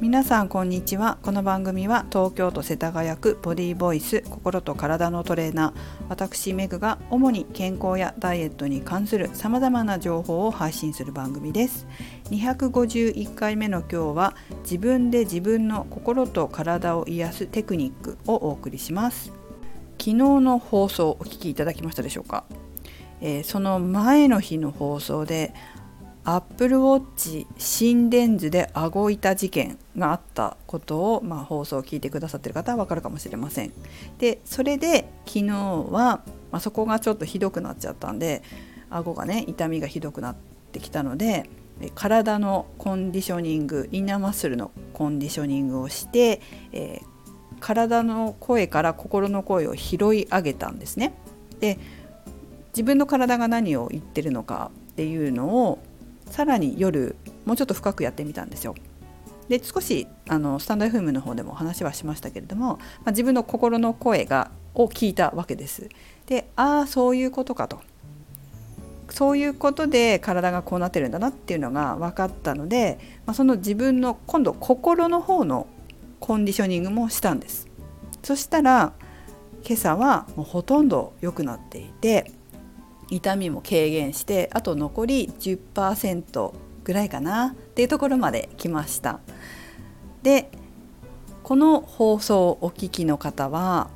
皆さんこんにちは。この番組は東京都世田谷区ボディーボイス心と体のトレーナー。私メグが主に健康やダイエットに関するさまざまな情報を配信する番組です。251回目の今日は自分で自分の心と体を癒すテクニックをお送りします。昨日の放送お聞きいただきましたでしょうか、えー、その前の日の放送でアップルウォッチ心電図で顎板事件があったことを、まあ、放送を聞いてくださってる方は分かるかもしれません。でそれで昨日は、まあ、そこがちょっとひどくなっちゃったんで顎がね痛みがひどくなってきたので体のコンディショニングインナーマッスルのコンディショニングをして、えー、体の声から心の声を拾い上げたんですね。で自分の体が何を言ってるのかっていうのをさらに夜もうちょっと深くやってみたんですよ。で少しあのスタンド FM の方でも話はしましたけれども、まあ、自分の心の声がを聞いたわけです。でああそういうことかとそういうことで体がこうなってるんだなっていうのが分かったので、まあ、その自分の今度心の方のコンディショニングもしたんです。そしたら今朝はもうほとんど良くなっていて痛みも軽減してあと残り10%ぐらいかなっていうところまで来ました。でこの放送をお聞きの方は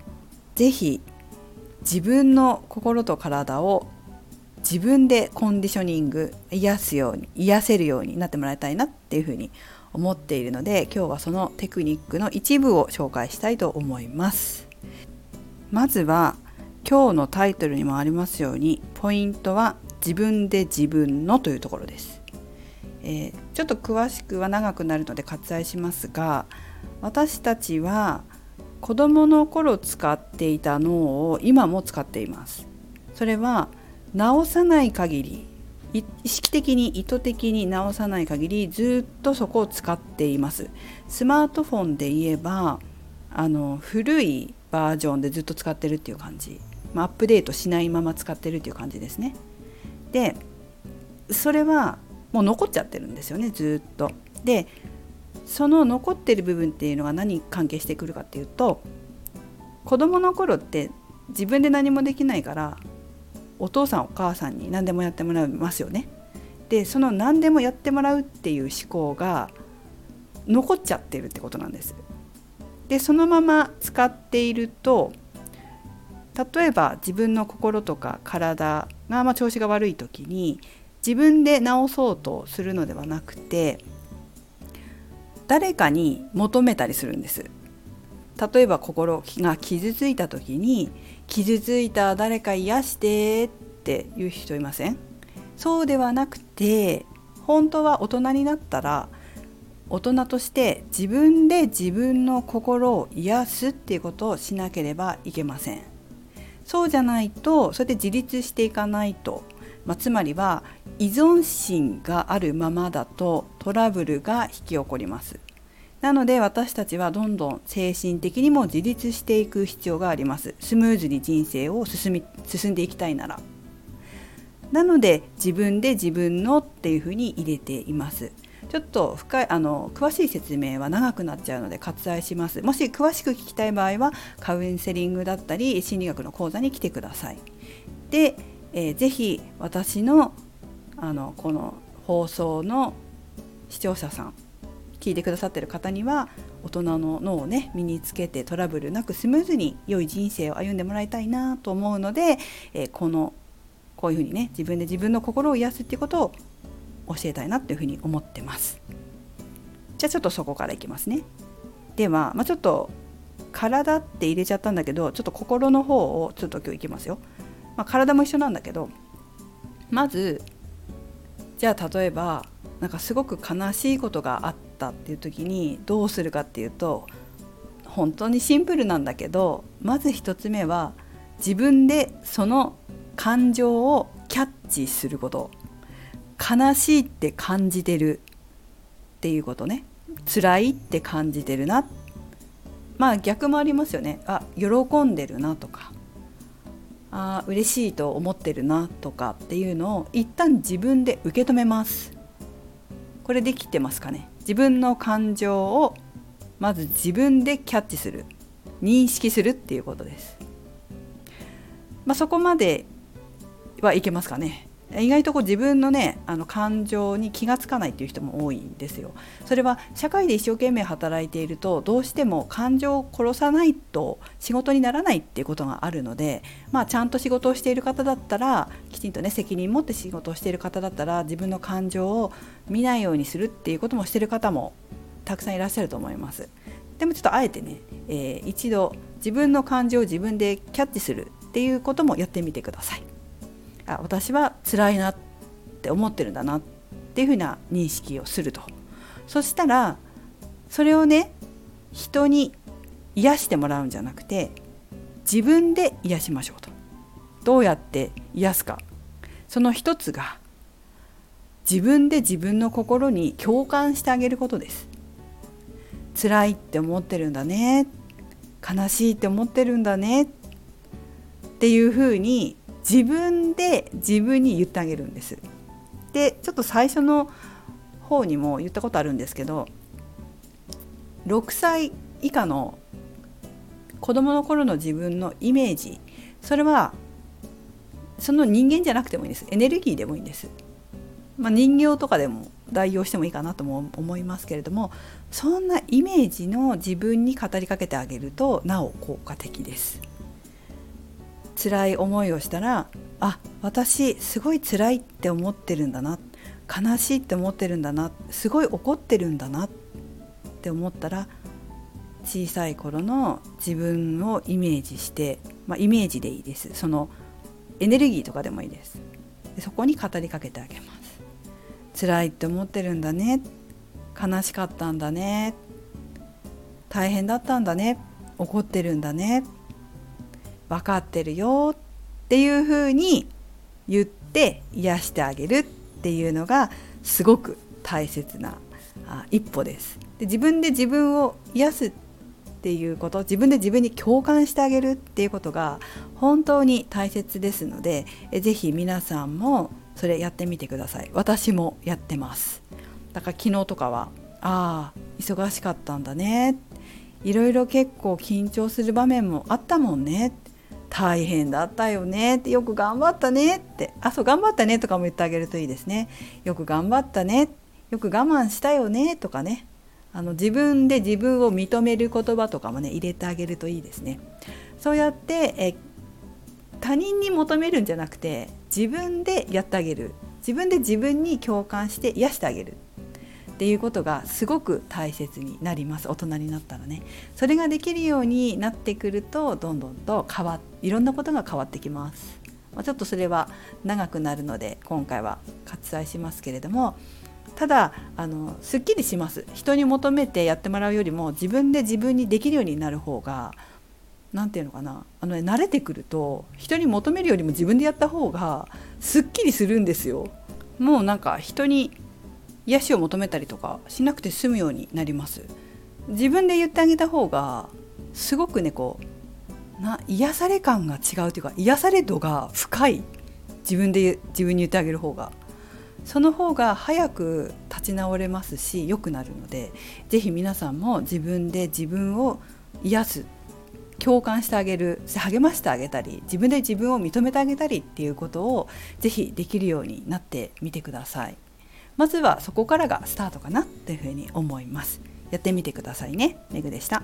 是非自分の心と体を自分でコンディショニング癒すように癒せるようになってもらいたいなっていうふうに思っているので今日はそのテクニックの一部を紹介したいと思います。まずは今日のタイトルにもありますようにポイントは自分で自分のというところです、えー、ちょっと詳しくは長くなるので割愛しますが私たちは子どもの頃使っていた脳を今も使っています。それは直さない限り意識的に意図的に直さない限りずっとそこを使っています。スマートフォンで言えばあの古いバージョンでずっと使ってるっていう感じ。まあ、アップデートしないまま使ってるっていう感じですね。でそれはもう残っちゃってるんですよねずっと。でその残ってる部分っていうのが何に関係してくるかっていうと子どもの頃って自分で何もできないからお父さんお母さんに何でもやってもらいますよね。でその何でもやってもらうっていう思考が残っちゃってるってことなんです。でそのまま使っていると例えば自分の心とか体がま調子が悪い時に自分で治そうとするのではなくて誰かに求めたりするんです。例えば心が傷ついた時に傷ついた誰か癒してって言う人いません？そうではなくて本当は大人になったら大人として自分で自分の心を癒すっていうことをしなければいけません。そうじゃないとそれで自立していかないと、まあ、つまりは依存心があるままだとトラブルが引き起こります。なので私たちはどんどん精神的にも自立していく必要があります。スムーズに人生を進み進んでいきたいなら。なので自分で自分のっていうふうに入れています。ちょっと深いあの詳しい説明は長くなっちゃうので割愛します。もし詳しく聞きたい場合はカウンセリングだったり心理学の講座に来てください。で、えー、ぜひ私のあのこの放送の視聴者さん聞いてくださってる方には大人の脳をね身につけてトラブルなくスムーズに良い人生を歩んでもらいたいなと思うので、えー、このこういうふうにね自分で自分の心を癒すっていうことを教えたいなっていうふうに思ってます。じゃあちょっとそこからいきますね。では、まあ、ちょっと体って入れちゃったんだけどちょっと心の方をちょっと今日いきますよ、まあ、体も一緒なんだけどまずじゃあ例えばなんかすごく悲しいことがあったっていう時にどうするかっていうと本当にシンプルなんだけどまず1つ目は自分でその感情をキャッチすること。悲しいって感じてるっていうことね。辛いって感じてるな。まあ逆もありますよね。あ喜んでるなとか。あ嬉しいと思ってるなとかっていうのを一旦自分で受け止めます。これできてますかね。自分の感情をまず自分でキャッチする。認識するっていうことです、まあ、そこまではいけますかね。意外とこう自分のねあの感情に気が付かないっていう人も多いんですよ。それは社会で一生懸命働いているとどうしても感情を殺さないと仕事にならないっていうことがあるので、まあ、ちゃんと仕事をしている方だったらきちんとね責任持って仕事をしている方だったら自分の感情を見ないようにするっていうこともしてる方もたくさんいらっしゃると思います。でもちょっとあえてね、えー、一度自分の感情を自分でキャッチするっていうこともやってみてください。あ私は辛いなって思ってるんだなっていうふうな認識をすると。そしたらそれをね人に癒してもらうんじゃなくて自分で癒しましょうと。どうやって癒すか。その一つが自分で自分の心に共感してあげることです。辛いって思ってるんだね。悲しいって思ってるんだね。っていうふうに自分で自分に言ってあげるんです。でちょっと最初の方にも言ったことあるんですけど6歳以下の子供の頃の自分のイメージそれはその人間じゃなくてもいいです。エネルギーでもいいんです、まあ、人形とかでも代用してもいいかなとも思いますけれどもそんなイメージの自分に語りかけてあげるとなお効果的です。辛い思いをしたらあ私すごい辛いって思ってるんだな悲しいって思ってるんだなすごい怒ってるんだなって思ったら小さい頃の自分をイメージして、まあ、イメージでいいです。そのエネルギーとかでもいいです。でそこに語りかけてあげます。辛いって思ってるんだね悲しかったんだね大変だったんだね怒ってるんだね分かってるよっていうふうに言って癒してあげるっていうのがすごく大切な一歩です。で自分で自分を癒すっていうこと自分で自分に共感してあげるっていうことが本当に大切ですので是非皆さんもそれやってみてください。私もやってます。だから昨日とかはああ忙しかったんだね。いろいろ結構緊張する場面もあったもんね。大変だったよねってよく頑張ったねってあそう頑張ったねとかも言ってあげるといいですね。よく頑張ったねよく我慢したよねとかね。あの自分で自分を認める言葉とかもね入れてあげるといいですね。そうやってえ他人に求めるんじゃなくて自分でやってあげる。自分で自分に共感して癒してあげる。っていうことがすごく大切になります。大人になったらね。それができるようになってくるとどんどんと変わいろんなことが変わってきます、ま、ちょっとそれは長くなるので今回は割愛しますけれども。ただあのすっきりします。人に求めてやってもらうよりも自分で自分にできるようになる方が何て言うのかな。あの、ね、慣れてくると人に求めるよりも自分でやった方がすっきりするんですよ。もうなんか人に癒しを求めたりとかしなくて済むようになります自分で言ってあげた方がすごくねこうな癒され感が違うというか癒され度が深い自分で自分に言ってあげる方がその方が早く立ち直れますし良くなるので是非皆さんも自分で自分を癒す共感してあげる励ましてあげたり自分で自分を認めてあげたりっていうことを是非できるようになってみてください。まずはそこからがスタートかなというふうに思います。やってみてくださいね。めぐでした。